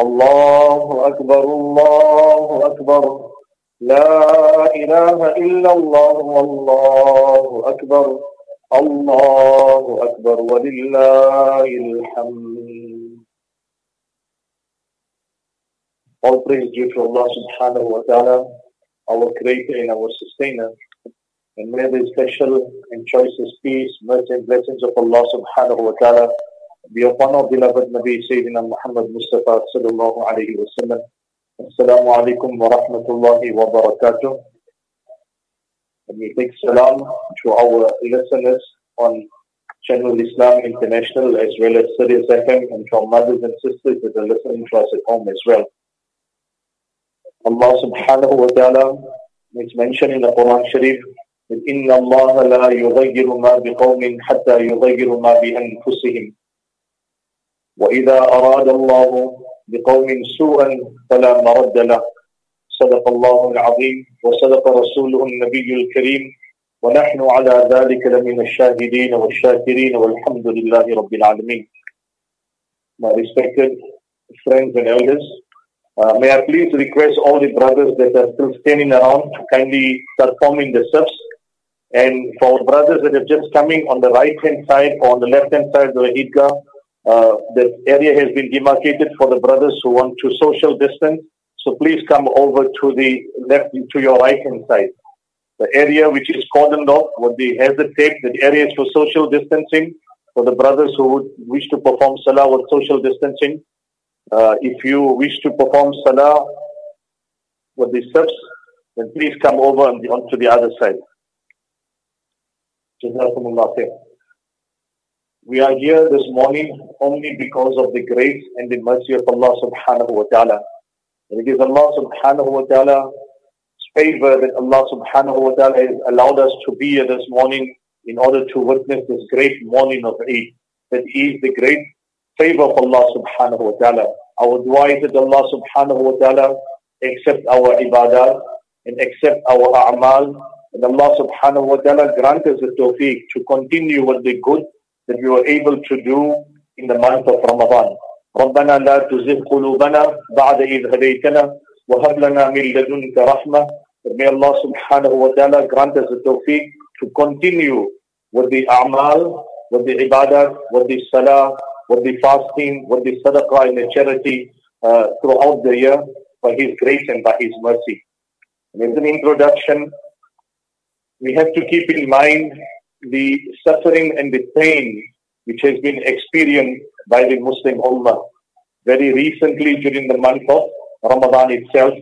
الله أكبر الله أكبر لا إله إلا الله والله أكبر الله أكبر ولله الحمد All praise due to Allah subhanahu wa ta'ala, our creator and our sustainer. And may the special and choicest peace, mercy and blessings of Allah subhanahu wa ta'ala beloved Nabi Sayyidina Muhammad Mustafa sallallahu alayhi wa sallam. Assalamu alaikum wa rahmatullahi wa barakatuh. And we take salam to our listeners on Channel Islam International as well as Sirius FM and to our mothers and sisters that are listening to us at home as well. Allah subhanahu wa ta'ala makes mention in the Quran Sharif that إِنَّ اللَّهَ لَا يُغَيِّرُ مَا بِقَوْمٍ حَتَّى يُغَيِّرُ مَا بِأَنفُسِهِمْ وإذا أراد الله بقوم سوءا فلا مرد له صدق الله العظيم وصدق رسوله النبي الكريم ونحن على ذلك لمن الشاهدين والشاكرين والحمد لله رب العالمين My respected friends and elders, uh, may I please request all the brothers that are still standing around to kindly start forming the steps. And for brothers that are just coming on the right hand side or on the left hand side of the Eidgah, uh, the area has been demarcated for the brothers who want to social distance. So please come over to the left, to your right hand side. The area which is cordoned off with the hazard tape, the area is for social distancing. For the brothers who would wish to perform salah with social distancing, uh, if you wish to perform salah with the steps, then please come over on onto the other side. Jazakumullah khair. We are here this morning only because of the grace and the mercy of Allah subhanahu wa ta'ala. And it is Allah subhanahu wa ta'ala's favor that Allah subhanahu wa ta'ala has allowed us to be here this morning in order to witness this great morning of Eid. That is the great favor of Allah subhanahu wa ta'ala. Our dua is that Allah subhanahu wa ta'ala accept our ibadah and accept our a'mal. And Allah subhanahu wa ta'ala grant us the tawfiq to continue with the good that we were able to do in the month of Ramadan. ربنا لا تزغ قلوبنا بعد إذ هديتنا وهب لنا من لدنك رحمة May Allah subhanahu wa ta'ala grant us the tawfiq to continue with the a'mal, with the ibadah, with the salah, with the fasting, with the sadaqah and the charity uh, throughout the year by His grace and by His mercy. And as an introduction, we have to keep in mind the suffering and the pain which has been experienced by the Muslim Ummah very recently during the month of Ramadan itself.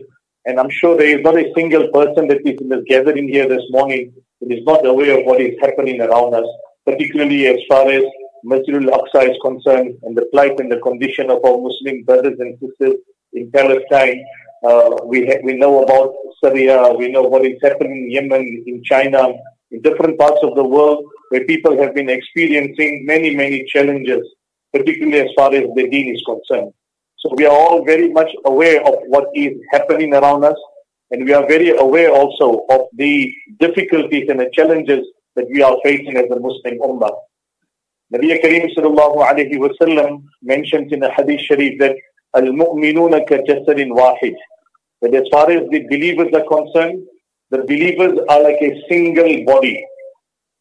And I'm sure there is not a single person that is in this gathering here this morning that is not aware of what is happening around us, particularly as far as Masjid al-Aqsa is concerned and the plight and the condition of our Muslim brothers and sisters in Palestine. Uh, we, ha- we know about Syria, we know what is happening in Yemen, in China, in different parts of the world where people have been experiencing many, many challenges, particularly as far as the deen is concerned. So we are all very much aware of what is happening around us, and we are very aware also of the difficulties and the challenges that we are facing as a Muslim Ummah. Nabi Kareem sallallahu alayhi wa sallam mentions in the Hadith Sharif that al-mu'minuna ka wahid. That as far as the believers are concerned, the believers are like a single body,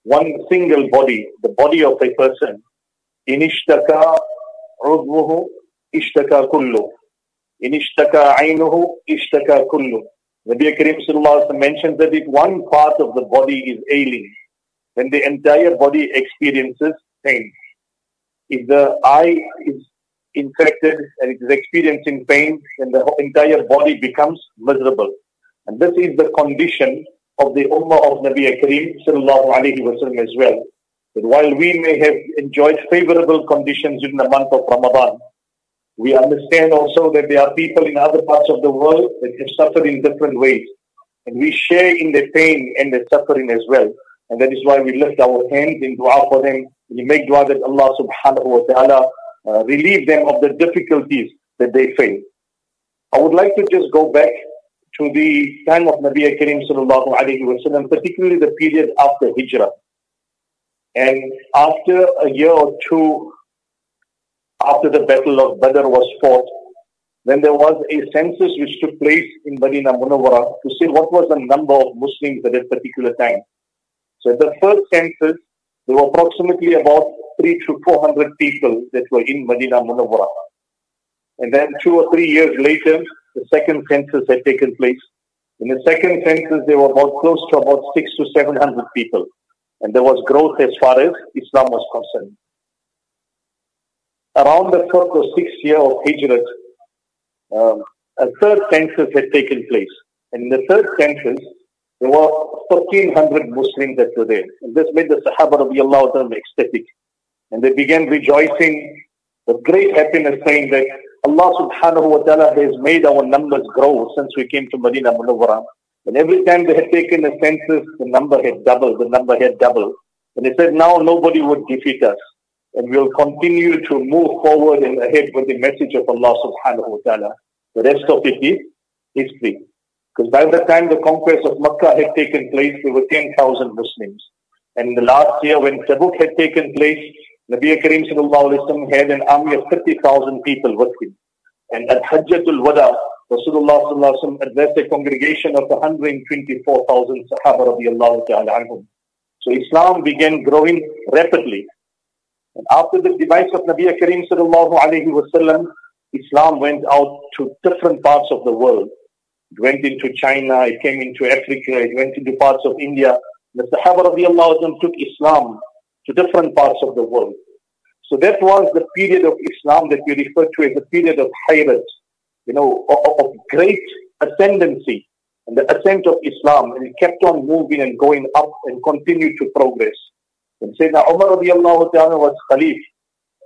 one single body, the body of a person. Inishtaka udwuhu ishtaka kullu. Inishtaka ainuhu ishtaka kullu. Nabi Karim Sallallahu mentions that if one part of the body is ailing, then the entire body experiences pain. If the eye is infected and it is experiencing pain, then the entire body becomes miserable. And this is the condition of the Ummah of Nabi Kareem sallallahu alayhi wasallam as well. That while we may have enjoyed favorable conditions in the month of Ramadan, We understand also that there are people in other parts of the world that have suffered in different ways. And we share in their pain and their suffering as well. And that is why we lift our hands in dua for them. We make dua that Allah subhanahu wa ta'ala uh, relieve them of the difficulties that they face. I would like to just go back to the time of Nabi Karim sallallahu alayhi particularly the period after Hijrah. And after a year or two after the Battle of Badr was fought, then there was a census which took place in Medina Munawwara to see what was the number of Muslims at that particular time. So at the first census, there were approximately about three to four hundred people that were in Medina Munawwara. And then two or three years later, the second census had taken place. In the second census, there were about close to about six to seven hundred people. And there was growth as far as Islam was concerned around the fourth or sixth year of Hijrat, um, a third census had taken place. And in the third census, there were 1,300 Muslims that were there. And this made the Sahaba of Allah ecstatic. And they began rejoicing with great happiness, saying that Allah subhanahu wa ta'ala has made our numbers grow since we came to Medina Munawwara. And every time they had taken a census, the number had doubled, the number had doubled. And they said, now nobody would defeat us and we'll continue to move forward and ahead with the message of Allah subhanahu wa ta'ala. The rest of it is history. Because by the time the conquest of Makkah had taken place, there were 10,000 Muslims. And in the last year when Tabuk had taken place, Nabi Karim sallallahu had an army of 30,000 people with him. And at Hajjatul Wada, Rasulullah sallallahu addressed a congregation of 124,000 Sahaba radiallahu ta'ala anhum. So Islam began growing rapidly. And after the demise of Nabi Karim sallallahu alayhi wasallam, Islam went out to different parts of the world. It went into China, it came into Africa, it went into parts of India. The Sahaba radiallahu took Islam to different parts of the world. So that was the period of Islam that we refer to as the period of hayrat, you know, of, of great ascendancy and the ascent of Islam. And it kept on moving and going up and continued to progress. When Sayyidina Umar radiallahu ta'ala was Khalif,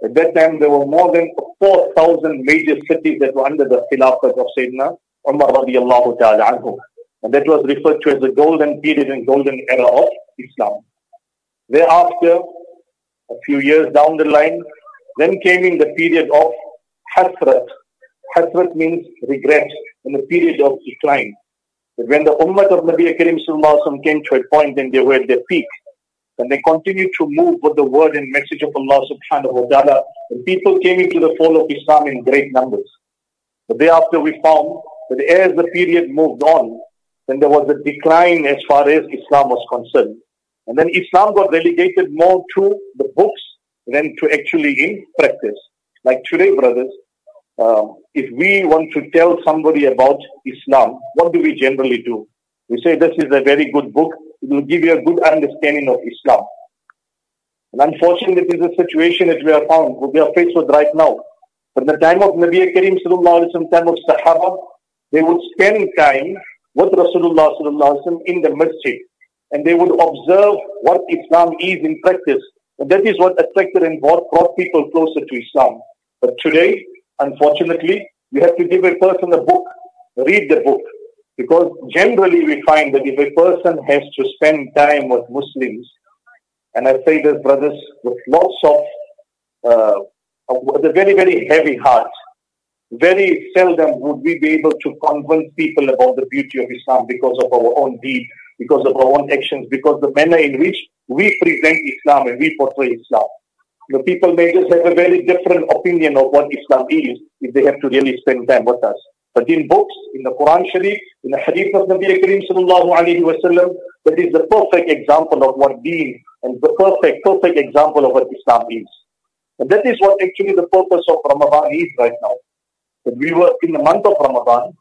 at that time there were more than 4,000 major cities that were under the Khilafat of Sayyidina Umar radiallahu ta'ala anhu. And that was referred to as the golden period and golden era of Islam. Thereafter, a few years down the line, then came in the period of Hasrat. Hasrat means regret, in the period of decline. But when the Ummah of Nabi Karim came to a point, and they were at their peak, and they continued to move with the word and message of Allah subhanahu wa ta'ala. And people came into the fold of Islam in great numbers. But thereafter we found that as the period moved on, then there was a decline as far as Islam was concerned. And then Islam got relegated more to the books than to actually in practice. Like today, brothers, um, if we want to tell somebody about Islam, what do we generally do? We say this is a very good book. It will give you a good understanding of Islam. And unfortunately, this is a situation that we are found, we are faced with right now. From the time of Nabi Karim sallallahu alaihi Wasallam, time of Sahaba, they would spend time with Rasulullah sallallahu Alaihi Wasallam in the masjid, and they would observe what Islam is in practice. And that is what attracted and brought, brought people closer to Islam. But today, unfortunately, you have to give a person a book, read the book, because generally we find that if a person has to spend time with Muslims, and I say this, brothers, with lots of, uh, with a very, very heavy heart, very seldom would we be able to convince people about the beauty of Islam because of our own deed, because of our own actions, because the manner in which we present Islam and we portray Islam. The people may just have a very different opinion of what Islam is if they have to really spend time with us. But in books, in the Quran Sharif, in the Hadith of Nabi Kareem sallallahu alayhi wa that is the perfect example of what deen and the perfect, perfect example of what Islam is. And that is what actually the purpose of Ramadan is right now. That we were in the month of Ramadan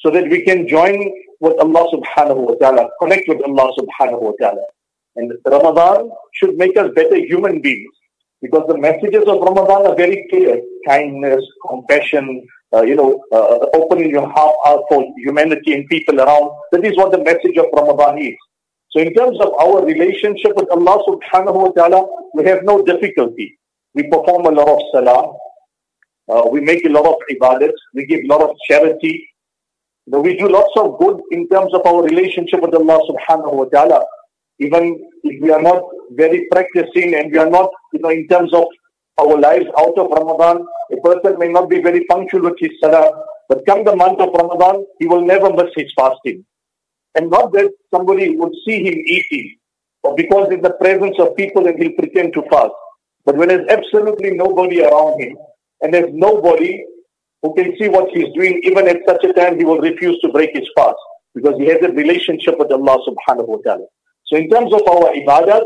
so that we can join with Allah subhanahu wa ta'ala, connect with Allah subhanahu wa ta'ala. And Ramadan should make us better human beings because the messages of Ramadan are very clear. Kindness, compassion, uh, you know, uh, opening your heart out for humanity and people around. That is what the message of Ramadan is. So in terms of our relationship with Allah subhanahu wa ta'ala, we have no difficulty. We perform a lot of salah. Uh, we make a lot of ibadat. We give a lot of charity. We do lots of good in terms of our relationship with Allah subhanahu wa ta'ala. Even if we are not very practicing and we are not, you know, in terms of our lives out of Ramadan, a person may not be very punctual with his salah, but come the month of Ramadan, he will never miss his fasting. And not that somebody would see him eating, or because in the presence of people and he'll pretend to fast. But when there's absolutely nobody around him, and there's nobody who can see what he's doing, even at such a time, he will refuse to break his fast because he has a relationship with Allah subhanahu wa ta'ala. So in terms of our ibadat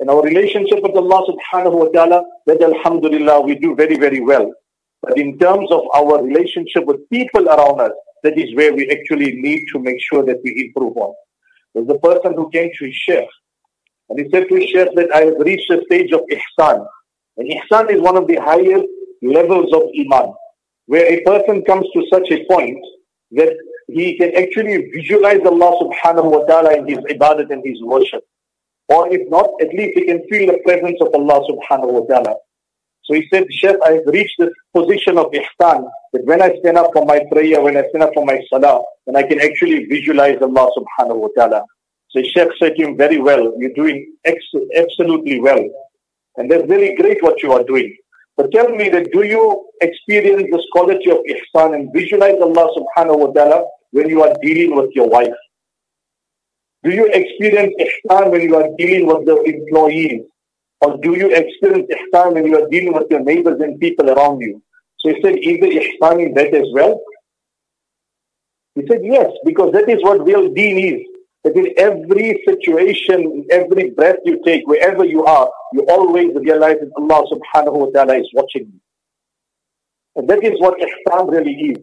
and our relationship with Allah subhanahu wa ta'ala, that alhamdulillah, we do very, very well. But in terms of our relationship with people around us, that is where we actually need to make sure that we improve on. There's a person who came to his sheikh and he said to his sheikh that I have reached a stage of ihsan. And ihsan is one of the highest levels of iman, where a person comes to such a point that he can actually visualize Allah subhanahu wa ta'ala in his ibadat and his worship. Or if not, at least he can feel the presence of Allah subhanahu wa ta'ala. So he said, Sheikh, I have reached this position of ihsan that when I stand up for my prayer, when I stand up for my salah, then I can actually visualize Allah subhanahu wa ta'ala. So Sheikh said to him, very well, you're doing ex- absolutely well. And that's very great what you are doing. But tell me that do you experience this quality of ihsan and visualize Allah subhanahu wa ta'ala when you are dealing with your wife? Do you experience ihsan when you are dealing with the employees? Or do you experience ihsan when you are dealing with your neighbors and people around you? So he said, is ihsan in that as well? He said, yes, because that is what real deen is. That in every situation, every breath you take, wherever you are, you always realize that Allah subhanahu wa ta'ala is watching you. And that is what ihsan really is.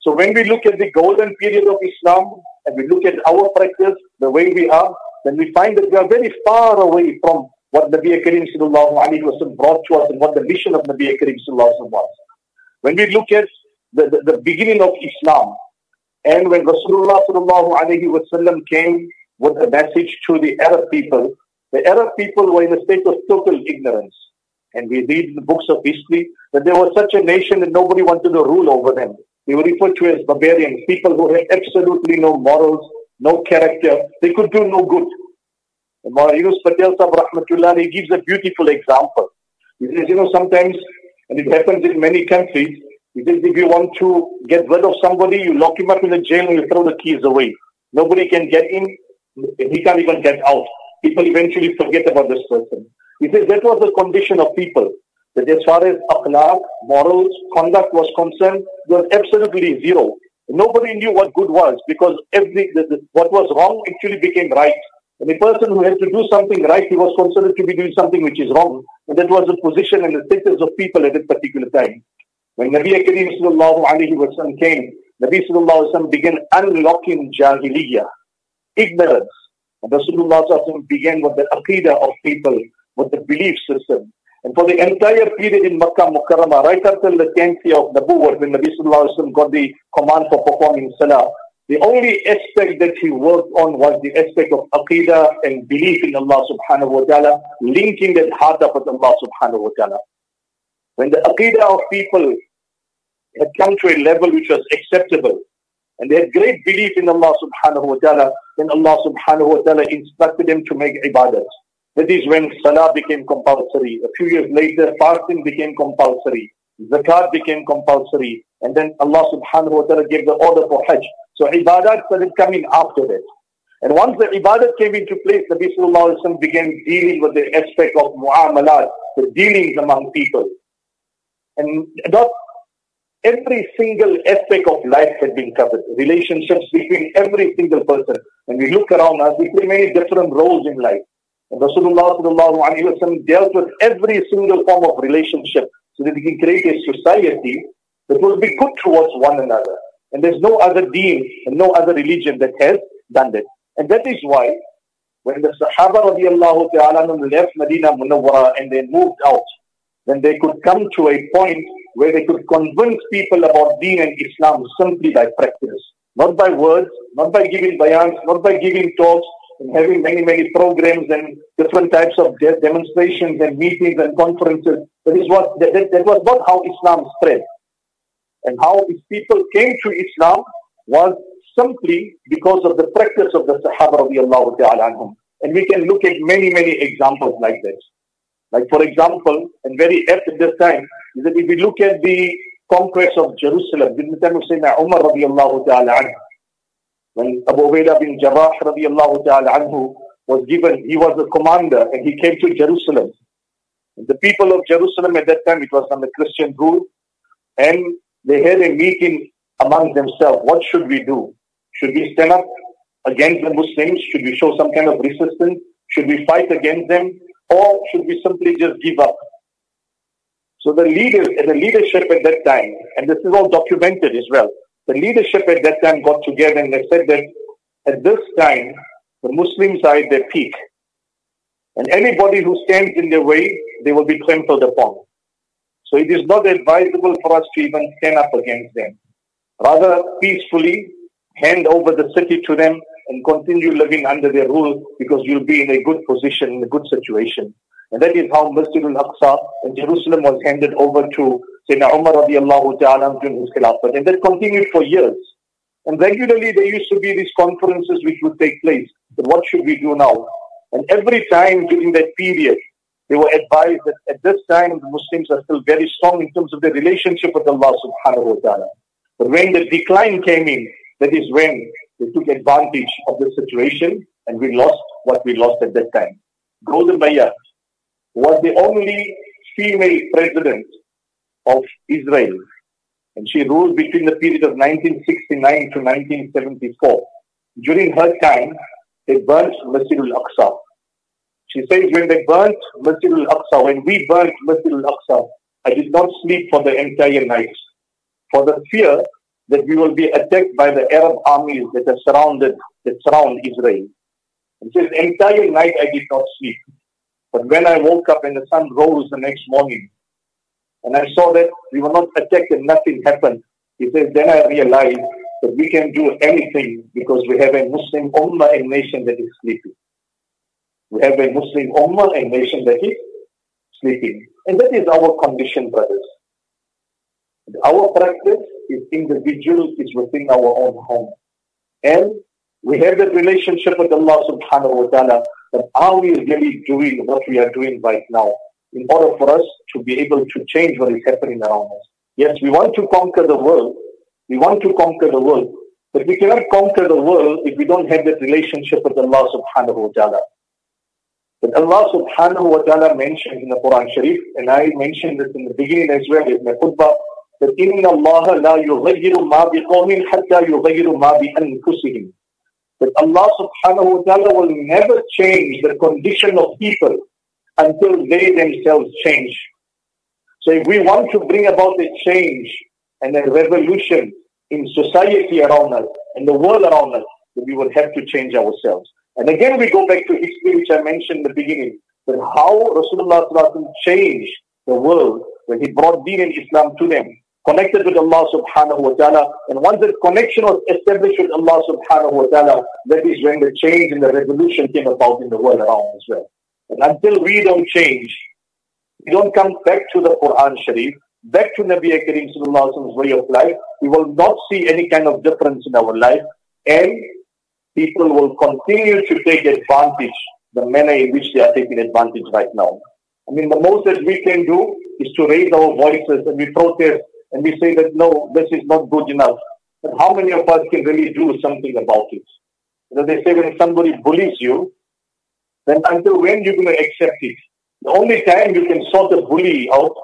So when we look at the golden period of Islam, and we look at our practice, the way we are, then we find that we are very far away from what Nabi Karim sallallahu alayhi wa brought to us and what the mission of Nabi Karim sallallahu was. When we look at the, the, the, beginning of Islam and when Rasulullah came with the message to the Arab people, the Arab people were in a state of total ignorance. And we read in the books of history that there was such a nation that nobody wanted to rule over them. They were referred to as barbarians, people who had absolutely no morals, no character. They could do no good. And Yunus Patel Rahmatullah, he gives a beautiful example. He says, you know, sometimes, and it happens in many countries, if you want to get rid of somebody, you lock him up in the jail and you throw the keys away. Nobody can get in, he can't even get out. People eventually forget about this person. He says that was the condition of people. That as far as akhlaq, morals, conduct was concerned, was absolutely zero. Nobody knew what good was because every the, the, what was wrong actually became right. And a person who had to do something right, he was considered to be doing something which is wrong. And that was the position and the status of people at that particular time. When Nabi Kareem sallallahu alayhi wa sallam came, Nabi sallallahu alayhi wa sallam began unlocking jahiliyyah, ignorance. And Rasulullah sallallahu began with the aqidah of people, with the belief system. And for the entire period in Makkah Mukarramah, right until the 10th year of Nabuwwat, when Nabi sallallahu alayhi wa sallam got the command for performing salah, the only aspect that he worked on was the aspect of aqidah and belief in Allah subhanahu wa ta'ala, linking that heart up with Allah subhanahu wa ta'ala. When the aqidah of people had come to a level which was acceptable, and they had great belief in Allah subhanahu wa ta'ala, then Allah subhanahu wa ta'ala instructed them to make ibadat. That is when salah became compulsory. A few years later, fasting became compulsory. Zakat became compulsory. And then Allah subhanahu wa ta'ala gave the order for Hajj. So ibadat started coming after that. And once the ibadat came into place, Alaihi Wasallam began dealing with the aspect of mu'amalat, the dealings among people. And not every single aspect of life had been covered. Relationships between every single person. When we look around us, we play many different roles in life. And Rasulullah Wasallam dealt with every single form of relationship so that we can create a society that will be good towards one another. And there's no other deen and no other religion that has done that. And that is why when the Sahaba radiallahu ta'ala left Medina Munawwara and they moved out, then they could come to a point where they could convince people about deen and Islam simply by practice. Not by words, not by giving bayans, not by giving talks, and having many, many programs and different types of de- demonstrations and meetings and conferences. That is what that, that, that was not how Islam spread. and how these people came to Islam was simply because of the practice of the Sahaba radiallahu ta'ala anhum. And we can look at many, many examples like this. Like for example, and very apt at this time, is that if we look at the conquest of Jerusalem the time of Sayyidina Umar radiallahu ta'ala anhu, when Abu Ubaidah bin Jarrah radiallahu ta'ala anhu was given, he was a commander and he came to Jerusalem. The people of Jerusalem at that time, it was under Christian rule, and they had a meeting among themselves. What should we do? Should we stand up against the Muslims? Should we show some kind of resistance? Should we fight against them? Or should we simply just give up? So the the leadership at that time, and this is all documented as well, the leadership at that time got together and they said that at this time, the Muslims are at their peak. And anybody who stands in their way, they will be trampled upon. So it is not advisable for us to even stand up against them. Rather, peacefully hand over the city to them and continue living under their rule because you'll be in a good position, in a good situation. And that is how Masjid al-Aqsa in Jerusalem was handed over to Sayyidina Umar radiallahu ta'ala during his. And that continued for years. And regularly there used to be these conferences which would take place. But what should we do now? And every time during that period, they were advised that at this time the Muslims are still very strong in terms of their relationship with Allah subhanahu wa ta'ala. But when the decline came in, that is when they took advantage of the situation and we lost what we lost at that time. Golda Meir was the only female president of Israel. And she ruled between the period of 1969 to 1974. During her time, they burnt Masjid al-Aqsa. She says when they burnt Masjid al-Aqsa, when we burnt Masjid al-Aqsa, I did not sleep for the entire night. For the fear that we will be attacked by the Arab armies that are surrounded, that surround Israel. It says, entire night I did not sleep. But when I woke up and the sun rose the next morning, and I saw that we were not attacked and nothing happened, he says, then I realized that we can do anything because we have a Muslim ummah and nation that is sleeping. We have a Muslim ummah and nation that is sleeping. And that is our condition, brothers. Our practice is individual, is within our own home. And we have that relationship with Allah subhanahu wa ta'ala, but are we really doing what we are doing right now in order for us to be able to change what is happening around us? Yes, we want to conquer the world. We want to conquer the world. But we cannot conquer the world if we don't have that relationship with Allah subhanahu wa ta'ala. But Allah subhanahu wa ta'ala mentioned in the Quran Sharif, and I mentioned this in the beginning as well in my khutbah, that inna Allah la yughayyiru ma biqawmin hatta yughayyiru ma bi anfusihim. That Allah subhanahu wa ta'ala will never change the condition of people until they themselves change. So if we want to bring about a change and a revolution in society around us, in the world around us, we will have to change ourselves. And again, we go back to history, which I mentioned in the beginning, that how Rasulullah changed the world when he brought Deen and Islam to them connected with Allah subhanahu wa ta'ala. And once that connection was established with Allah subhanahu wa ta'ala, that is when the change and the revolution came about in the world around as well. And until we don't change, we don't come back to the Quran Sharif, back to Nabi Kareem sallallahu way of life, we will not see any kind of difference in our life. And people will continue to take advantage the manner in which they are taking advantage right now. I mean, the most that we can do is to raise our voices and we protest and we say that no, this is not good enough. But how many of us can really do something about it? You know, they say when somebody bullies you, then until when you're going to accept it? The only time you can sort the bully out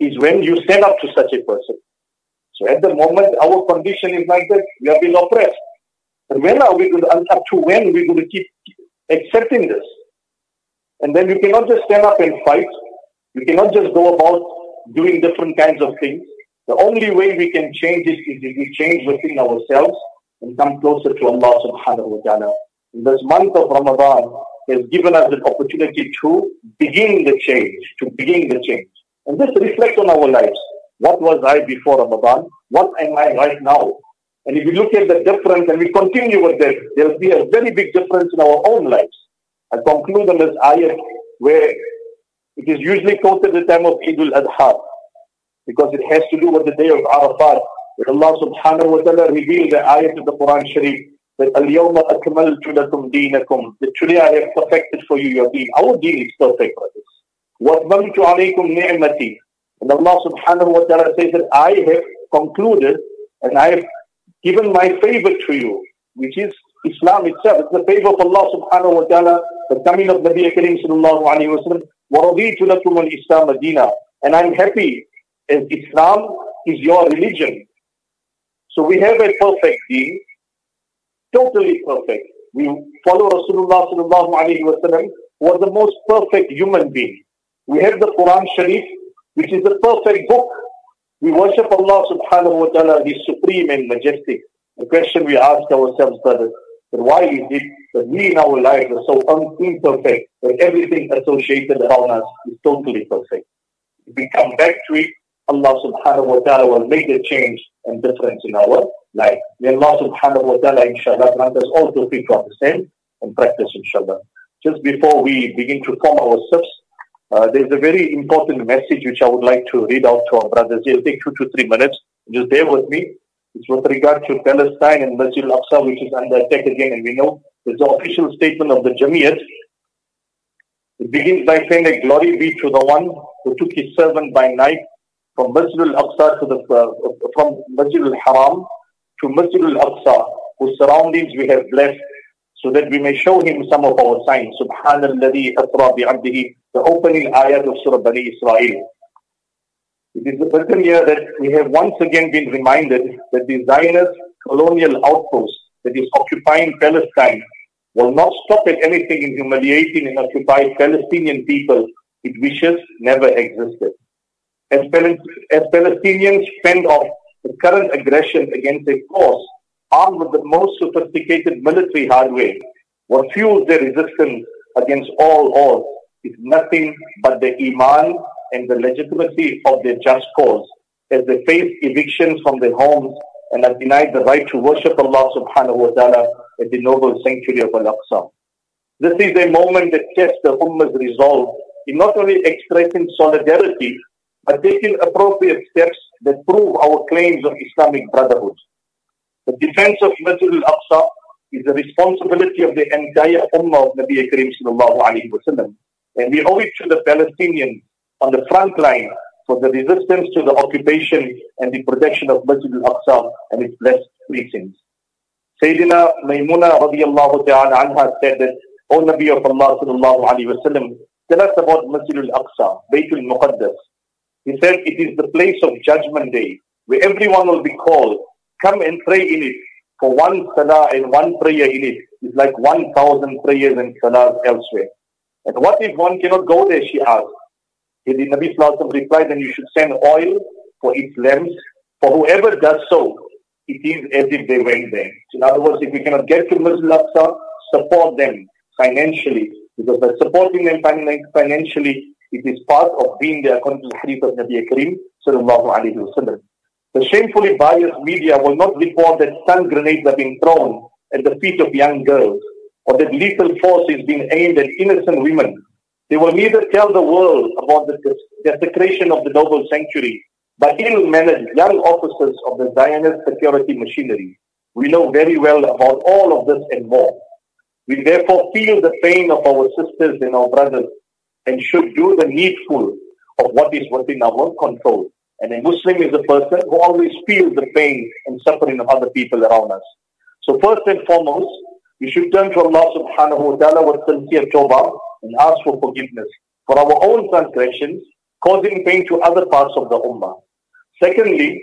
is when you stand up to such a person. So at the moment, our condition is like that. We are being oppressed. But when are we going to, up to when are we going to keep accepting this? And then you cannot just stand up and fight. You cannot just go about doing different kinds of things. The only way we can change it is if we change within ourselves and come closer to Allah subhanahu wa ta'ala. This month of Ramadan has given us the opportunity to begin the change, to begin the change. And just reflect on our lives. What was I before Ramadan? What am I right now? And if we look at the difference and we continue with that, there will be a very big difference in our own lives. I conclude on this ayat where it is usually quoted at the time of Eid al-Adha because it has to do with the day of Arafat When Allah subhanahu wa ta'ala revealed the ayat of the Quran Sharif that Al-Yawma akmaltu lakum deenakum that today I have perfected for you your deen. Our deen is perfect, brothers. وَأَتْمَمْتُ عَلَيْكُمْ نِعْمَتِي And Allah subhanahu wa ta'ala says that I have concluded and I have given my favor to you, which is Islam itself. It's the favor of Allah subhanahu wa ta'ala, the coming of Nabi Karim sallallahu alayhi wa sallam. وَرَضِيتُ لَكُمُ الْإِسْلَامَ دِينًا And I'm happy as Islam is your religion. So we have a perfect deen, totally perfect. We follow Rasulullah sallallahu alayhi wa sallam, who was the most perfect human being. We have the Quran Sharif, which is the perfect book. We worship Allah subhanahu wa ta'ala, He's supreme and majestic. The question we ask ourselves, brothers, but why is it that we in our lives are so imperfect that everything associated around us is totally perfect? If we come back to it, Allah subhanahu wa ta'ala will make a change and difference in our life. May Allah subhanahu wa ta'ala inshallah grant us all to the same and practice inshallah. Just before we begin to form ourselves, uh, there's a very important message which I would like to read out to our brothers. It'll take two to three minutes. Just bear with me. It's with regard to Palestine and Masjid al-Aqsa, which is under attack again, and we know there's the official statement of the Jamiat. It begins by saying that glory be to the one who took his servant by night from Masjid al-Aqsa to the, uh, from Masjid al-Haram to Masjid al-Aqsa, whose surroundings we have blessed, so that we may show him some of our signs. Subhanalladhi asra bi'abdihi, the opening ayat of Surah Bani Israel. It is the second year that we have once again been reminded that the Zionist colonial outpost that is occupying Palestine will not stop at anything in humiliating and occupying Palestinian people it wishes never existed. As, Palestinians fend off the current aggression against a force armed with the most sophisticated military hardware, what fuels their resistance against all odds is nothing but the Iman and the legitimacy of their just cause as they face evictions from their homes and are denied the right to worship Allah subhanahu wa ta'ala at the noble sanctuary of Al-Aqsa. This is a moment that tests the Ummah's resolve in not only expressing solidarity, but taking appropriate steps that prove our claims of Islamic brotherhood. The defense of Masjid al-Aqsa is the responsibility of the entire Ummah of Nabi Karim sallallahu alayhi. And we owe it to the Palestinians on the front line for the resistance to the occupation and the protection of Masjid al-Aqsa and its blessed precincts. Sayyidina Maymuna radiallahu ta'ala anha said that, O Nabi of Allah sallallahu alayhi wa sallam, tell us about Masjid al-Aqsa, Baytul Muqaddas. He said it is the place of judgment day where everyone will be called, come and pray in it. For one salah and one prayer in it is like 1,000 prayers and salahs elsewhere. And what if one cannot go there, she asked. He, The Nabi Sallallahu replied, then you should send oil for its lamps. For whoever does so, it is as if they went there. In other words, if we cannot get to Masjid al-Aqsa, support them financially. Because by supporting them financially, it is part of being the the hadith of Nabi Karim sallallahu alayhi wa The shamefully biased media will not report that stun grenades are being thrown at the feet of young girls or that lethal force is being aimed at innocent women they will neither tell the world about the desecration of the noble sanctuary by ill-mannered young officers of the Zionist security machinery. We know very well about all of this and more. We therefore feel the pain of our sisters and our brothers and should do the needful of what is within our control. And a Muslim is a person who always feels the pain and suffering of other people around us. So first and foremost, we should turn to Allah subhanahu wa ta'ala with sincere tawbah and ask for forgiveness for our own transgressions, causing pain to other parts of the Ummah. Secondly,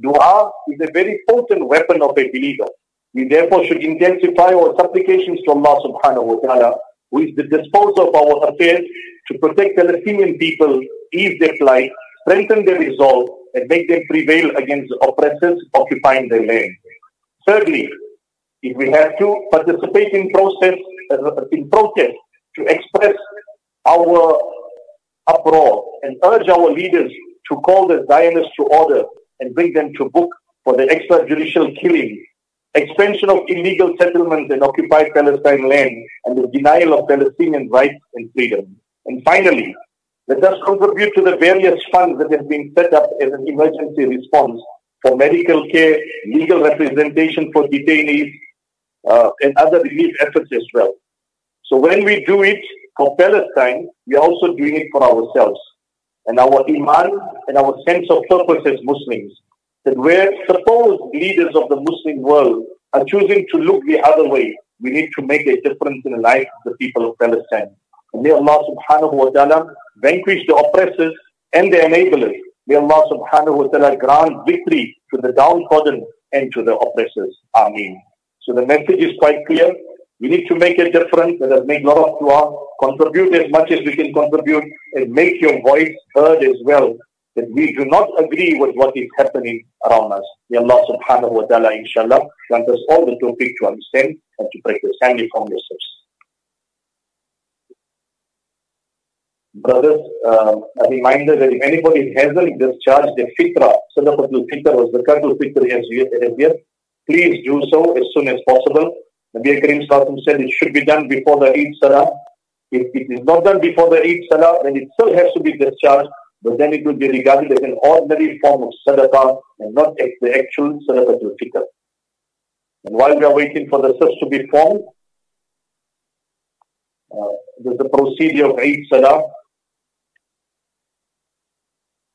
dua is a very potent weapon of a believer. We therefore should intensify our supplications to Allah subhanahu wa ta'ala, who is the disposer of our affairs, to protect Palestinian people, ease their plight, strengthen their resolve, and make them prevail against oppressors occupying their land. Thirdly, if we have to participate in process uh, in protest to express our uproar and urge our leaders to call the Zionists to order and bring them to book for the extrajudicial killing, expansion of illegal settlements in occupied Palestine land, and the denial of Palestinian rights and freedom. And finally, let us contribute to the various funds that have been set up as an emergency response for medical care, legal representation for detainees, uh, and other relief efforts as well. So when we do it for Palestine, we are also doing it for ourselves. And our iman and our sense of purpose as Muslims. That where supposed leaders of the Muslim world are choosing to look the other way, we need to make a difference in the life of the people of Palestine. And may Allah subhanahu wa ta'ala vanquish the oppressors and the enablers. May Allah subhanahu wa ta'ala grant victory to the downtrodden and to the oppressors. Ameen. So the message is quite clear. We need to make a difference. Let us make a lot of dua, contribute as much as we can contribute, and make your voice heard as well. That we do not agree with what is happening around us. May Allah subhanahu wa ta'ala, inshallah, grant us all the tawfiq to understand and to practice. Kindly from yourselves. Brothers, uh, a reminder that if anybody hasn't discharged the fitra, sadaqatul fitr or zakatul fitr as yet, please do so as soon as possible. Nabi Karim said it should be done before the Eid Salah. If it is not done before the Eid Salah, then it still has to be discharged, but then it will be regarded as an ordinary form of sadaqah and not the actual sadaqatul fitr. And while we are waiting for the sifs to be formed, uh, there's the procedure of Eid Salah.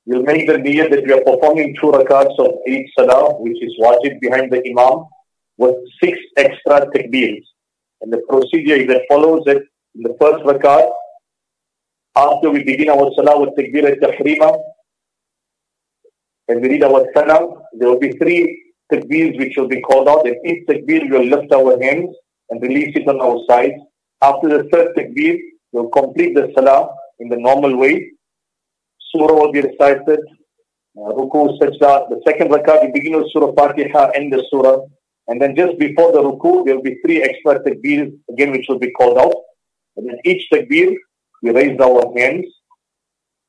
We'll make the niyyah that we are performing two rakats of Eid Salah, which is wajib behind the Imam, with six extra takbeers. And the procedure as follows that in the first rakat, after we begin our Salah with takbir al-tahrima, and we read our Salah, there will be three takbeers which will be called out. And each takbir will lift our hands and release it on our sides. After the third takbir, we will complete the Salah in the normal way surah will be recited, uh, ruku, sajda. The second rakat, we begin with surah Fatiha and the surah. And then just before the ruku, there will be three extra takbir, again, which will be called out. And then each takbir, we raise our hands.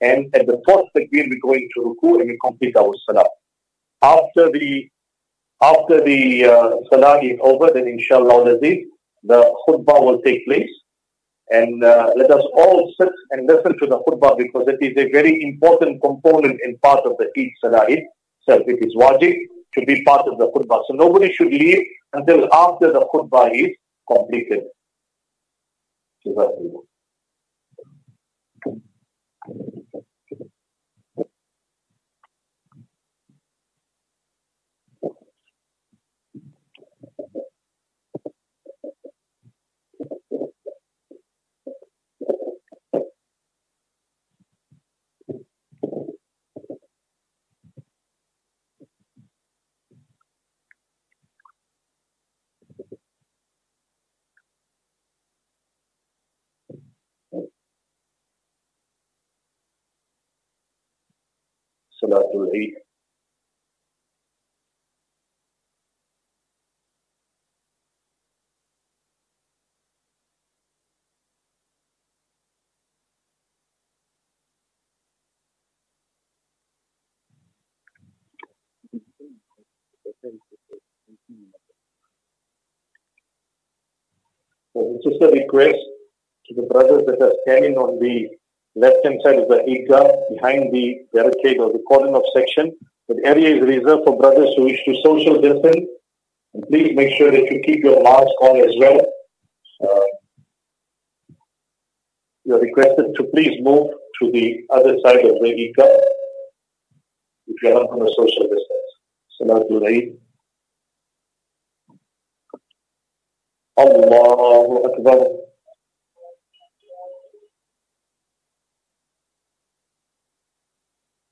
And at the fourth takbir, we go into ruku and we complete our salah. After the after the uh, salah is over, then inshallah the khutbah will take place. And uh, let us all sit and listen to the khutbah because it is a very important component and part of the Eid Salah itself. It is wajib to be part of the khutbah. So nobody should leave until after the khutbah is completed. So just a request to the brothers that are standing on the left hand side is the Eidgah, behind the barricade or the cordon of section. That area is reserved for brothers who wish to social distance. And please make sure that you keep your mask on as well. Uh, you are requested to please move to the other side of the Eidgah if you are not on a social distance. Salatul Eid. Allahu Akbar.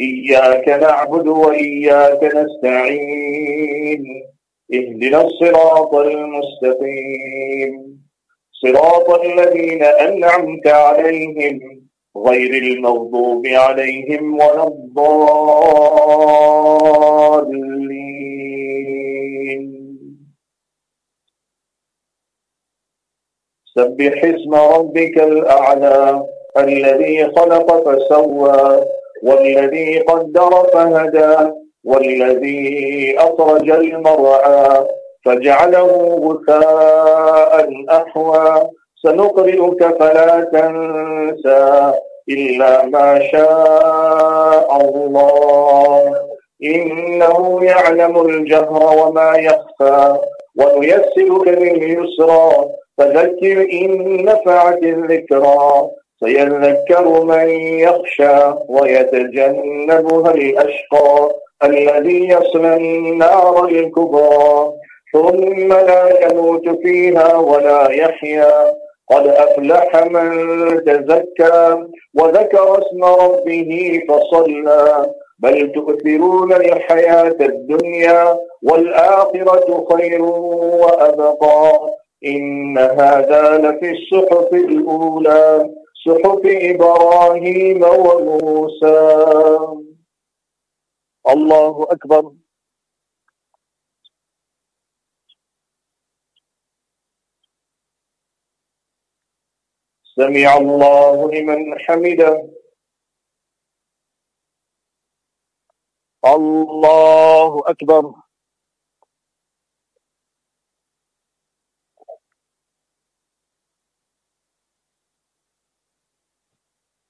إياك نعبد وإياك نستعين. اهدنا الصراط المستقيم. صراط الذين أنعمت عليهم غير المغضوب عليهم ولا الضالين. سبح اسم ربك الأعلى الذي خلق فسوى. والذي قدر فهدى والذي أخرج المرعى فجعله غثاء أحوى. سنقرئك فلا تنسى إلا ما شاء الله. إنه يعلم الجهر وما يخفى ونيسرك لليسرى. فذكر إن نفعت الذكرى. سيذكر من يخشى ويتجنبها الأشقى الذي يصلى النار الكبرى. ثم لا يموت فيها ولا يحيا. قد أفلح من تزكى وذكر اسم ربه فصلى. بل تؤثرون الحياة الدنيا والآخرة خير وأبقى. إن هذا لفي الصحف الأولى صحف إبراهيم وموسى. الله أكبر. سمع الله لمن حمده. الله أكبر.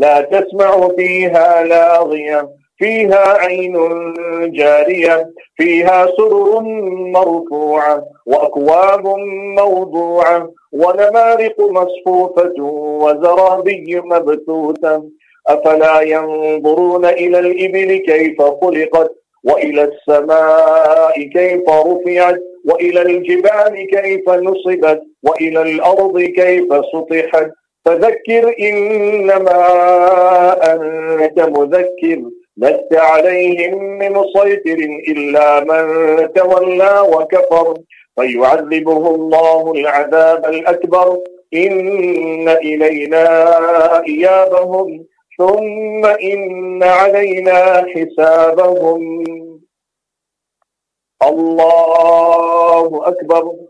لا تسمع فيها لاغية فيها عين جارية فيها سرر مرفوعة وأكواب موضوعة ونمارق مصفوفة وزرابي مبثوثة. أفلا ينظرون إلى الإبل كيف خلقت وإلى السماء كيف رفعت وإلى الجبال كيف نصبت وإلى الأرض كيف سطحت. فذكر إنما أنت مذكر لست عليهم من مسيطر إلا من تولى وكفر. فيعذبه الله العذاب الأكبر. إن إلينا إيابهم. ثم إن علينا حسابهم. الله أكبر.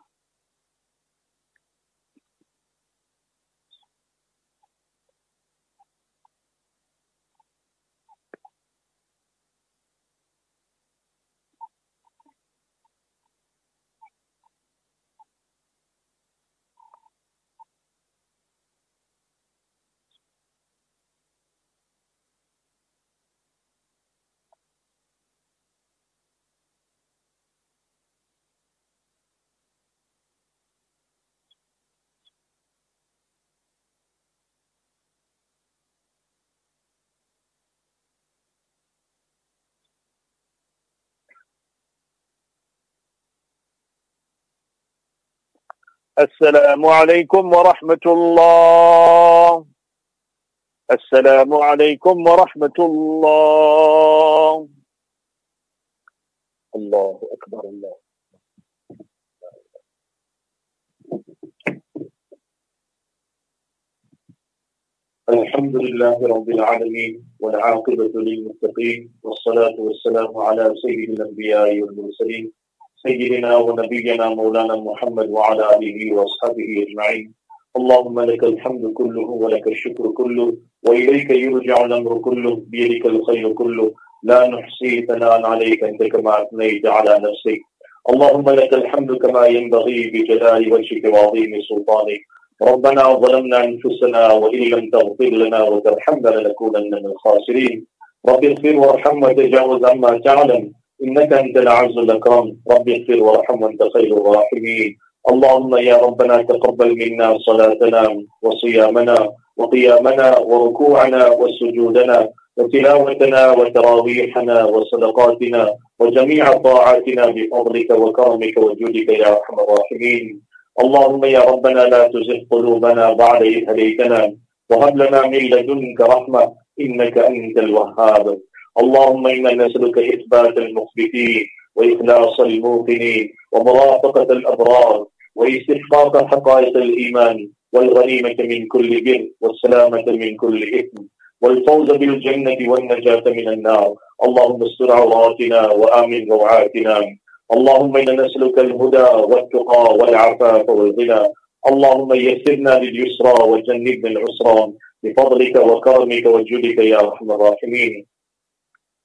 السلام عليكم ورحمة الله. السلام عليكم ورحمة الله. الله أكبر الله. الحمد لله رب العالمين والعاقبة للمتقين والصلاة والسلام على سيد الأنبياء والمرسلين سيدنا ونبينا مولانا محمد وعلى آله وأصحابه أجمعين. اللهم لك الحمد كله ولك الشكر كله وإليك يرجع الأمر كله بيدك الخير كله. لا نحصي ثناء عليك أنت كما أثنيت على نفسك. اللهم لك الحمد كما ينبغي بجلال وجهك وعظيم سلطانك. ربنا ظلمنا أنفسنا وإن لم تغفر لنا وترحمنا لنكونن من الخاسرين. رب اغفر وارحم وتجاوز عما تعلم. إنك أنت العز الأكرم. رب اغفر وارحم وأنت خير الراحمين. اللهم يا ربنا تقبل منا صلاتنا وصيامنا وقيامنا وركوعنا وسجودنا وتلاوتنا وتراويحنا وصدقاتنا وجميع طاعاتنا بفضلك وكرمك وجودك يا أرحم الراحمين. اللهم يا ربنا لا تزغ قلوبنا بعد إذ هديتنا وهب لنا من لدنك رحمة إنك أنت الوهاب. اللهم إنا نسألك إثبات المخبتين وإخلاص الموقنين ومرافقة الأبرار واستحقاق حقائق الإيمان والغنيمة من كل بر والسلامة من كل إثم والفوز بالجنة والنجاة من النار. اللهم استر عوراتنا وآمن روعاتنا. اللهم إنا نسألك الهدى والتقى والعفاف والغنى. اللهم يسرنا لليسرى وجنبنا العسرى. بفضلك وكرمك وجودك يا أرحم الراحمين.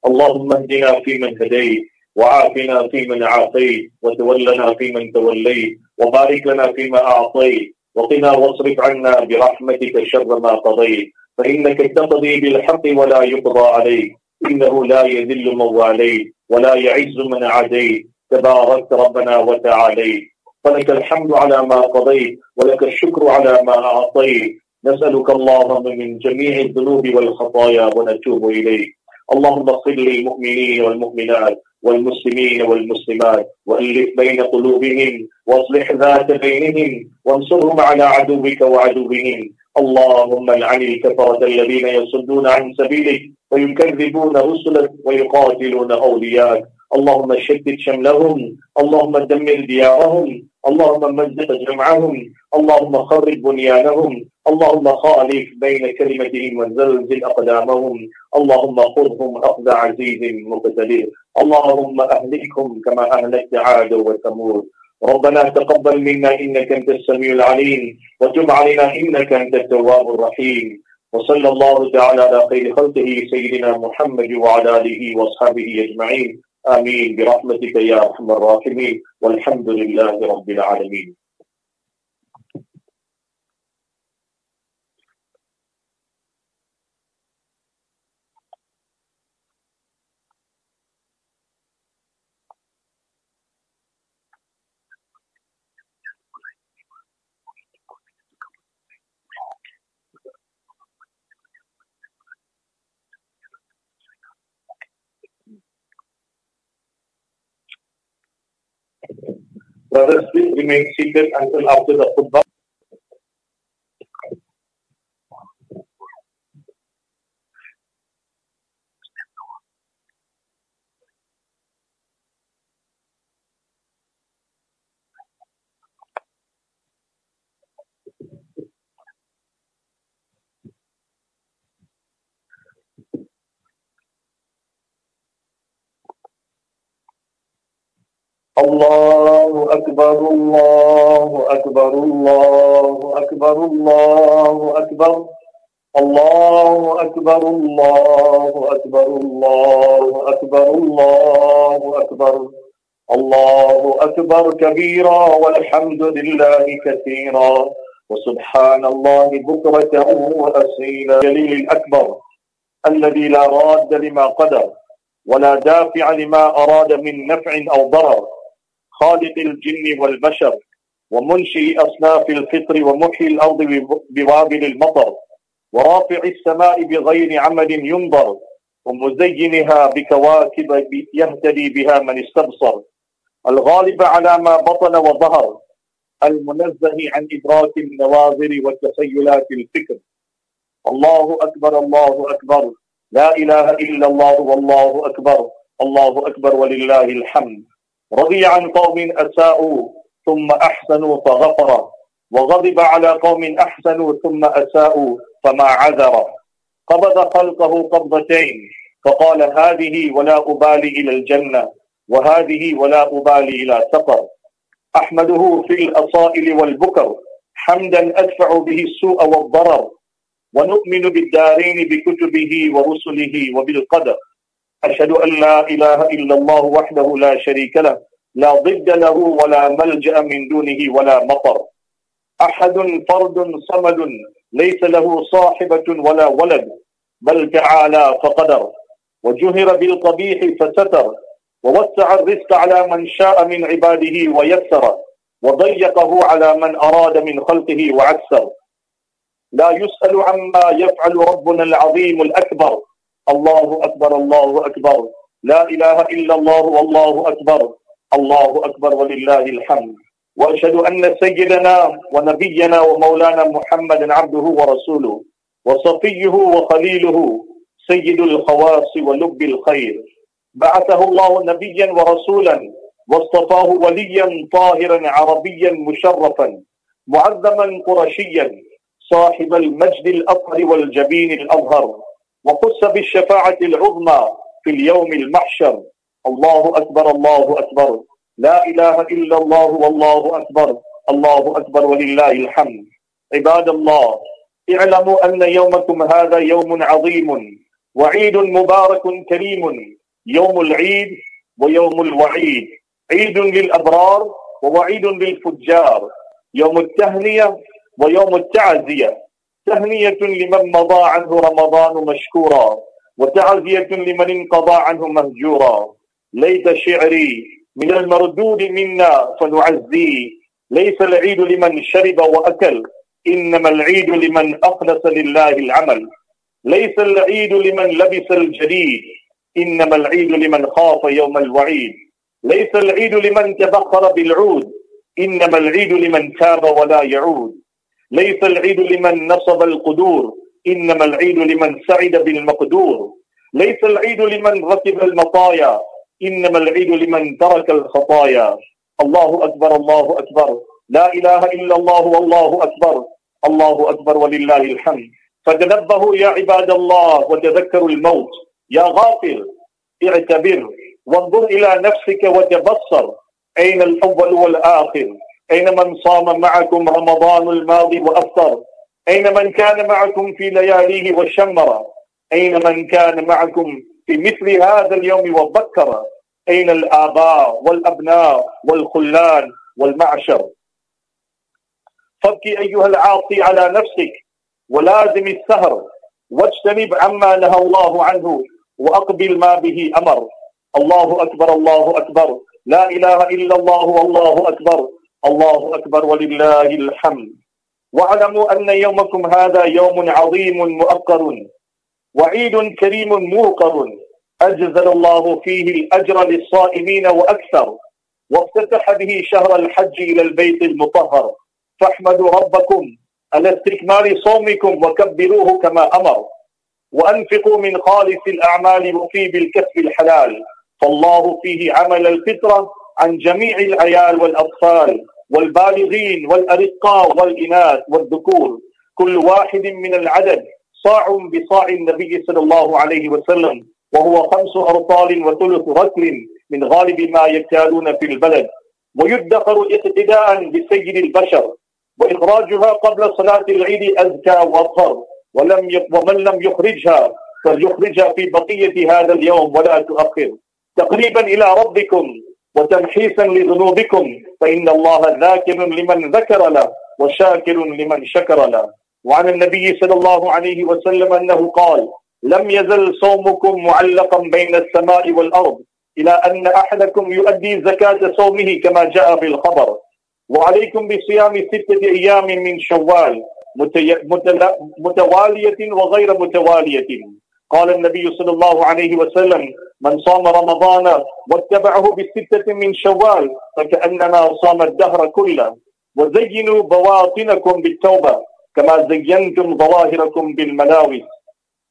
اللهم اهدنا فيمن هديت وعافنا فيمن عافيت وتولنا فيمن توليت وبارك لنا فيما أعطيت وقنا واصرف عنا برحمتك شر ما قضيت فإنك تقضي بالحق ولا يقضى عليك إنه لا يذل من واليت ولا يعز من عاديت تباركت ربنا وتعاليت فلك الحمد على ما قضيت ولك الشكر على ما أعطيت نسألك اللهم من جميع الذنوب والخطايا ونتوب إليك اللهم اغفر للمؤمنين والمؤمنات والمسلمين والمسلمات وألف بين قلوبهم واصلح ذات بينهم وانصرهم على عدوك وعدوهم. اللهم لعن الكفرة الذين يصدون عن سبيلك ويكذبون رسلك ويقاتلون أولياءك اللهم شتت شملهم. اللهم دمر ديارهم. اللهم مزق جمعهم اللهم خرب بنيانهم اللهم خالف بين كلمتهم وزلزل أقدامهم اللهم خذهم أخذ عزيز مقتدر اللهم أهلكهم كما أهلكت عاد وثمود. ربنا تقبل منا إنك أنت السميع العليم وتب علينا إنك أنت التواب الرحيم. وصلى الله تعالى على خير خلقه سيدنا محمد وعلى آله وأصحابه أجمعين. آمين. برحمتك يا أرحم الراحمين. والحمد لله رب العالمين. Brothers will remain secret until after the khutbah. Allah أكبر الله أكبر الله أكبر الله أكبر الله أكبر الله أكبر الله أكبر الله أكبر الله أكبر كبيرا والحمد لله كثيرا وسبحان الله بكرة وأصيلا. جليل الأكبر الذي لا راد لما قدر ولا دافع لما أراد من نفع أو ضرر. خالق الجن والبشر ومنشئ أصناف الفطر ومحيي الأرض بوابل المطر ورافع السماء بغير عمل ينظر ومزينها بكواكب يهتدي بها من استبصر. الغالب على ما بطن وظهر المنزه عن إدراك النواظر وتخيلات الفكر. الله أكبر الله أكبر لا إله إلا الله والله أكبر الله أكبر ولله الحمد. رضي عن قوم أساءوا ثم أحسنوا فغفر وغضب على قوم أحسنوا ثم أساءوا فما عذر. قبض خلقه قبضتين فقال هذه ولا أبالي إلى الجنة وهذه ولا أبالي إلى سقر. أحمده في الأصائل والبكر حمدا أدفع به السوء والضرر ونؤمن بالدارين بكتبه ورسله وبالقدر. أشهد أن لا إله إلا الله وحده لا شريك له لا ضد له ولا ملجأ من دونه ولا مطر. أحد فرد صمد ليس له صاحبة ولا ولد بل تعالى فقدر. وجهر بالقبيح فستر ووسع الرزق على من شاء من عباده ويسر وضيقه على من أراد من خلقه وعسر. لا يسأل عما يفعل ربنا العظيم الأكبر. الله أكبر الله أكبر. لا إله إلا الله والله أكبر. الله أكبر ولله الحمد. وأشهد أن سيدنا ونبينا ومولانا محمدا عبده ورسوله وصفيه وخليله سيد الخواص ولب الخير. بعثه الله نبيا ورسولا واصطفاه وليا طاهرا عربيا مشرفا معظما قرشيا صاحب المجد الأطهر والجبين الأظهر. وخص بالشفاعة العظمى في اليوم المحشر. الله أكبر الله أكبر. لا إله إلا الله والله أكبر. الله أكبر ولله الحمد. عباد الله اعلموا أن يومكم هذا يوم عظيم وعيد مبارك كريم. يوم العيد ويوم الوعيد. عيد للأبرار ووعيد للفجار. يوم التهنية ويوم التعزية. تهنية لمن مضى عنه رمضان مشكورا وتعزية لمن انقضى عنه مهجورا. ليت شعري من المردود منا فنعزيه ليس العيد لمن شرب وأكل إنما العيد لمن أخلص لله العمل. ليس العيد لمن لبس الجديد إنما العيد لمن خاف يوم الوعيد. ليس العيد لمن تبخر بالعود إنما العيد لمن تاب ولا يعود. ليس العيد لمن نصب القدور إنما العيد لمن سعد بالمقدور. ليس العيد لمن ركب المطايا إنما العيد لمن ترك الخطايا. الله أكبر الله أكبر. لا إله إلا الله والله أكبر. الله أكبر ولله الحمد. فتنبهوا يا عباد الله وتذكروا الموت. يا غافل اعتبر. وانظر إلى نفسك وتبصر. أين الأول والآخر؟ أين من صام معكم رمضان الماضي وأفطر أين من كان معكم في لياليه وشمر أين من كان معكم في مثل هذا اليوم وبكر أين الآباء والأبناء والخلان والمعشر؟ فابكي أيها العاصي على نفسك ولازم السهر واجتنب عما نهى الله عنه وأقبل ما به أمر. الله أكبر الله أكبر. لا إله إلا الله والله أكبر. الله أكبر ولله الحمد. واعلموا أن يومكم هذا يوم عظيم مؤقر وعيد كريم موقر أجزل الله فيه الأجر للصائمين وأكثر وافتتح به شهر الحج إلى البيت المطهر. فاحمدوا ربكم على استكمال صومكم وكبروه كما أمر. وأنفقوا من خالص الأعمال وفي بالكسب الحلال. فالله فيه عمل الفطرة عن جميع العيال والأطفال والبالغين والأرقاء والإناث والذكور كل واحد من العدد صاع بصاع النبي صلى الله عليه وسلم وهو خمس أرطال وثلث ركل من غالب ما يكالون في البلد ويدخر اقتداء بسيد البشر وإخراجها قبل صلاة العيد أزكى وأطهر ولم. ومن لم يخرجها فليخرجها في بقية هذا اليوم ولا تؤخر تقريبا إلى ربكم وتمحيصا لذنوبكم فإن الله ذاكر لمن ذكر له وشاكر لمن شكر له. وعن النبي صلى الله عليه وسلم أنه قال لم يزل صومكم معلقا بين السماء والأرض إلى أن أحدكم يؤدي زكاة صومه كما جاء في الخبر. وعليكم بصيام ستة أيام من شوال متوالية وغير متوالية. قال النبي صلى الله عليه وسلم من صام رمضان واتبعه بستة من شوال فكأنما صام الدهر كله. وزينوا بواطنكم بالتوبة كما زينتم ظواهركم بالملاوي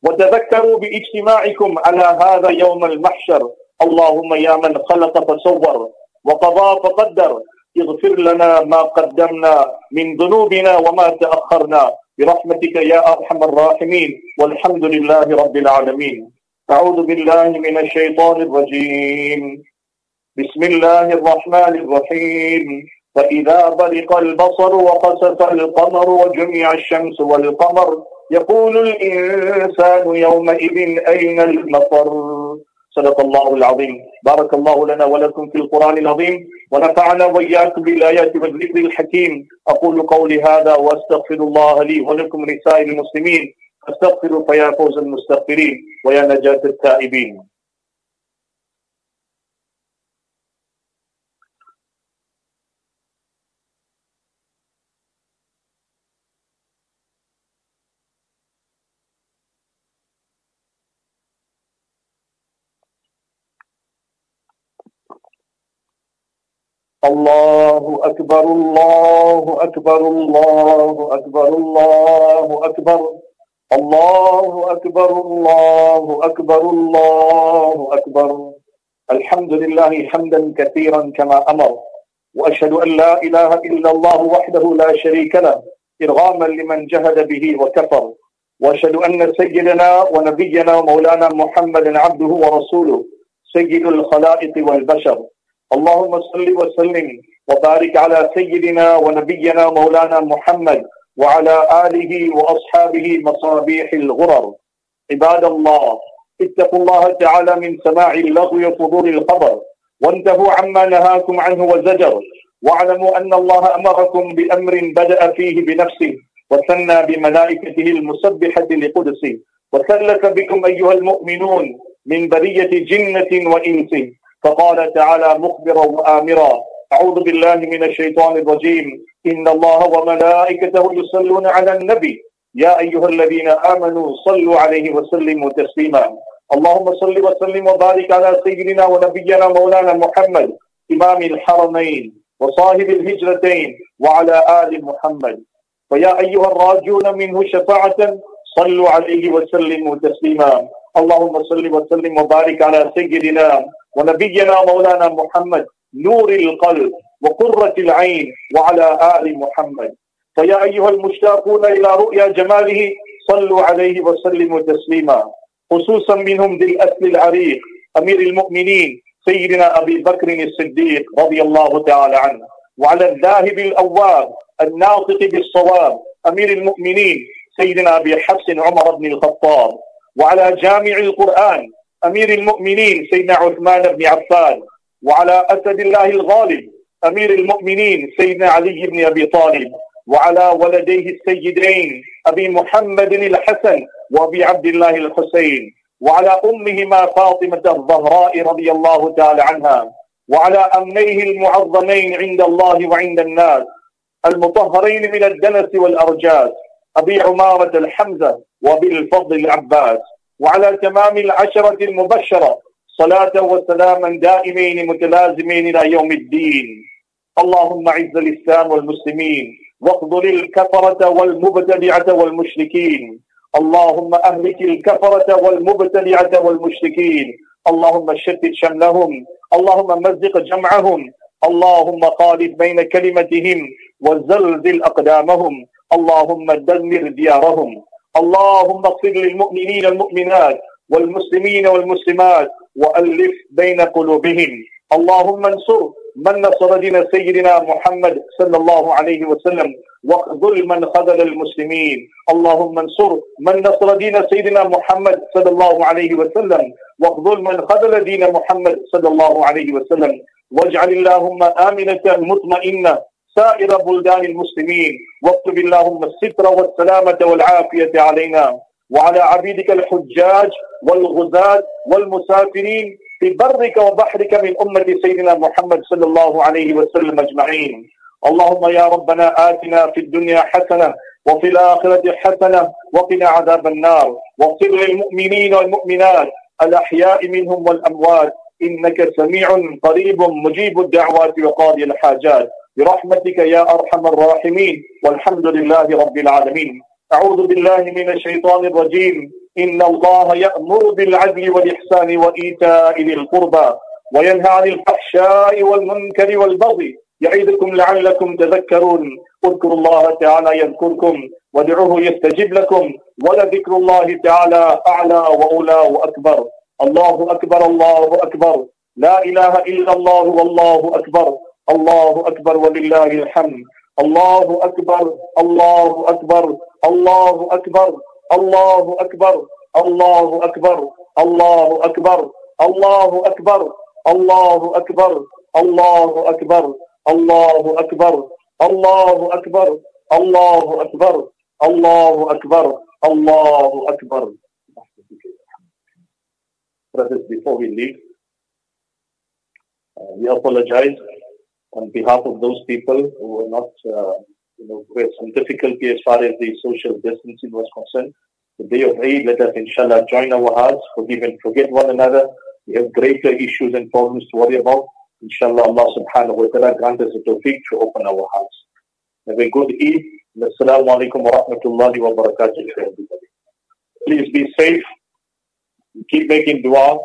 وتذكروا باجتماعكم على هذا يوم المحشر. اللهم يا من خلق فصور وقضى فقدر. اغفر لنا ما قدمنا من ذنوبنا وما تأخرنا. برحمتك يا أرحم الراحمين والحمد لله رب العالمين. أعوذ بالله من الشيطان الرجيم. بسم الله الرحمن الرحيم. فإذا برق البصر وقسف القمر وجمع الشمس والقمر يقول الإنسان يومئذ أين المفر؟ صدق الله العظيم. بارك الله لنا ولكم في القرآن العظيم. ونفعنا وإياكم بالآيات والذكر الحكيم. أقول قولي هذا وأستغفر الله لي ولكم رسائل المسلمين. أستغفروا فيا فوز المستغفرين ويا نجاة التائبين. الله أكبر الله أكبر الله أكبر الله أكبر الله أكبر الله أكبر الله أكبر. الحمد لله حمدا كثيرا كما أمر وأشهد أن لا إله إلا الله وحده لا شريك له إرغاما لمن جهد به وكفر. وأشهد أن سيدنا ونبينا ومولانا محمد عبده ورسوله سيد الخلائق والبشر. اللهم صل وسلم وبارك على سيدنا ونبينا مولانا محمد وعلى آله وأصحابه مصابيح الغرر. عباد الله اتقوا الله تعالى من سماع اللغو وفضول الخبر وانتهوا عما نهاكم عنه وزجر. واعلموا أن الله أمركم بأمر بدأ فيه بنفسه وثنى بملائكته المسبحة لقدسه. وثلث بكم أيها المؤمنون من برية جنة وإنس. فقال تعالى مخبرا وآمرا. أعوذ بالله من الشيطان الرجيم. إن الله وملائكته يصلون على النبي. يا أيها الذين آمنوا صلوا عليه وسلموا تسليما. اللهم صل وسلم وبارك على سيدنا ونبينا مولانا محمد إمام الحرمين وصاحب الهجرتين وعلى آل محمد. فيا أيها الراجون منه شفاعة صلوا عليه وسلموا تسليما. اللهم صل وسلم وبارك على سيدنا ونبينا مولانا محمد نور القلب وقرة العين وعلى آل محمد. فيا أيها المشتاقون إلى رؤيا جماله صلوا عليه وسلموا تسليما. خصوصا منهم ذي الأسل العريق أمير المؤمنين سيدنا أبي بكر الصديق رضي الله تعالى عنه. وعلى الذاهب الأواب الناطق بالصواب أمير المؤمنين سيدنا أبي حفص عمر بن الخطاب. وعلى جامع القرآن أمير المؤمنين سيدنا عثمان بن عفان وعلى أسد الله الغالب أمير المؤمنين سيدنا علي بن أبي طالب وعلى ولديه السيدين أبي محمد الحسن وأبي عبد الله الحسين وعلى أمهما فاطمة الزهراء رضي الله تعالى عنها وعلى أمنيه المعظمين عند الله وعند الناس المطهرين من الدنس والأرجاس أبي عمارة الحمزة وبالفضل العباس. وعلى تمام العشرة المبشرة صلاة وسلاما دائمين متلازمين إلى يوم الدين. اللهم عز الإسلام والمسلمين واخذل الكفرة والمبتدعة والمشركين. اللهم أهلك الكفرة والمبتدعة والمشركين. اللهم شتت شملهم اللهم مزق جمعهم. اللهم خالف بين كلمتهم وزلزل أقدامهم. اللهم دمر ديارهم. اللهم اغفر للمؤمنين المؤمنات والمسلمين والمسلمات وألف بين قلوبهم. اللهم انصر من نصر دين سيدنا محمد صلى الله عليه وسلم واخذل من خذل المسلمين. اللهم انصر من نصر دين سيدنا محمد صلى الله عليه وسلم واخذل من خذل دين محمد صلى الله عليه وسلم. واجعل اللهم آمنة مطمئنة سائر بلدان المسلمين واكتب اللهم الستر والسلامة والعافية علينا. وعلى عبيدك الحجاج والغزاة والمسافرين في برك وبحرك من أمة سيدنا محمد صلى الله عليه وسلم أجمعين. اللهم يا ربنا آتنا في الدنيا حسنة وفي الآخرة حسنة وقنا عذاب النار. واغفر للمؤمنين والمؤمنات الأحياء منهم والأموات. إنك سميع قريب مجيب الدعوات وقاضي الحاجات. برحمتك يا أرحم الراحمين والحمد لله رب العالمين. أعوذ بالله من الشيطان الرجيم. إن الله يأمر بالعدل والإحسان وإيتاء ذي القربى وينهى عن الفحشاء والمنكر والبغي. يعيدكم لعلكم تذكرون. اذكروا الله تعالى يذكركم وادعوه يستجب لكم ولذكر الله تعالى أعلى وأولى وأكبر. الله أكبر الله أكبر. لا إله إلا الله والله أكبر. الله أكبر ولله الحمد الله أكبر الله أكبر الله أكبر الله أكبر الله أكبر الله أكبر الله أكبر الله أكبر الله أكبر الله أكبر الله أكبر الله أكبر الله أكبر الله أكبر Brothers, before we leave, uh, we apologize on behalf of those people who were not, uh, you know, who had some difficulty as far as the social distancing was concerned. The day of Eid, let us inshallah join our hearts, forgive and forget one another. We have greater issues and problems to worry about. Inshallah, Allah subhanahu wa ta'ala grant us a tawfiq to open our hearts. Have a good Eid. Assalamu alaikum wa rahmatullahi wa barakatuh. Please be safe. Keep making dua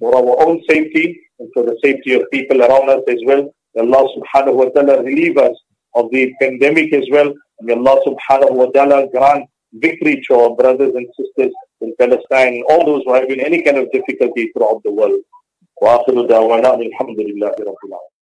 for our own safety and for the safety of people around us as well. May Allah subhanahu wa ta'ala relieve us of the pandemic as well. May Allah subhanahu wa ta'ala grant victory to our brothers and sisters in Palestine, all those who have been any kind of difficulty throughout the world. وآخر دعوانا الحمد لله رب العالمين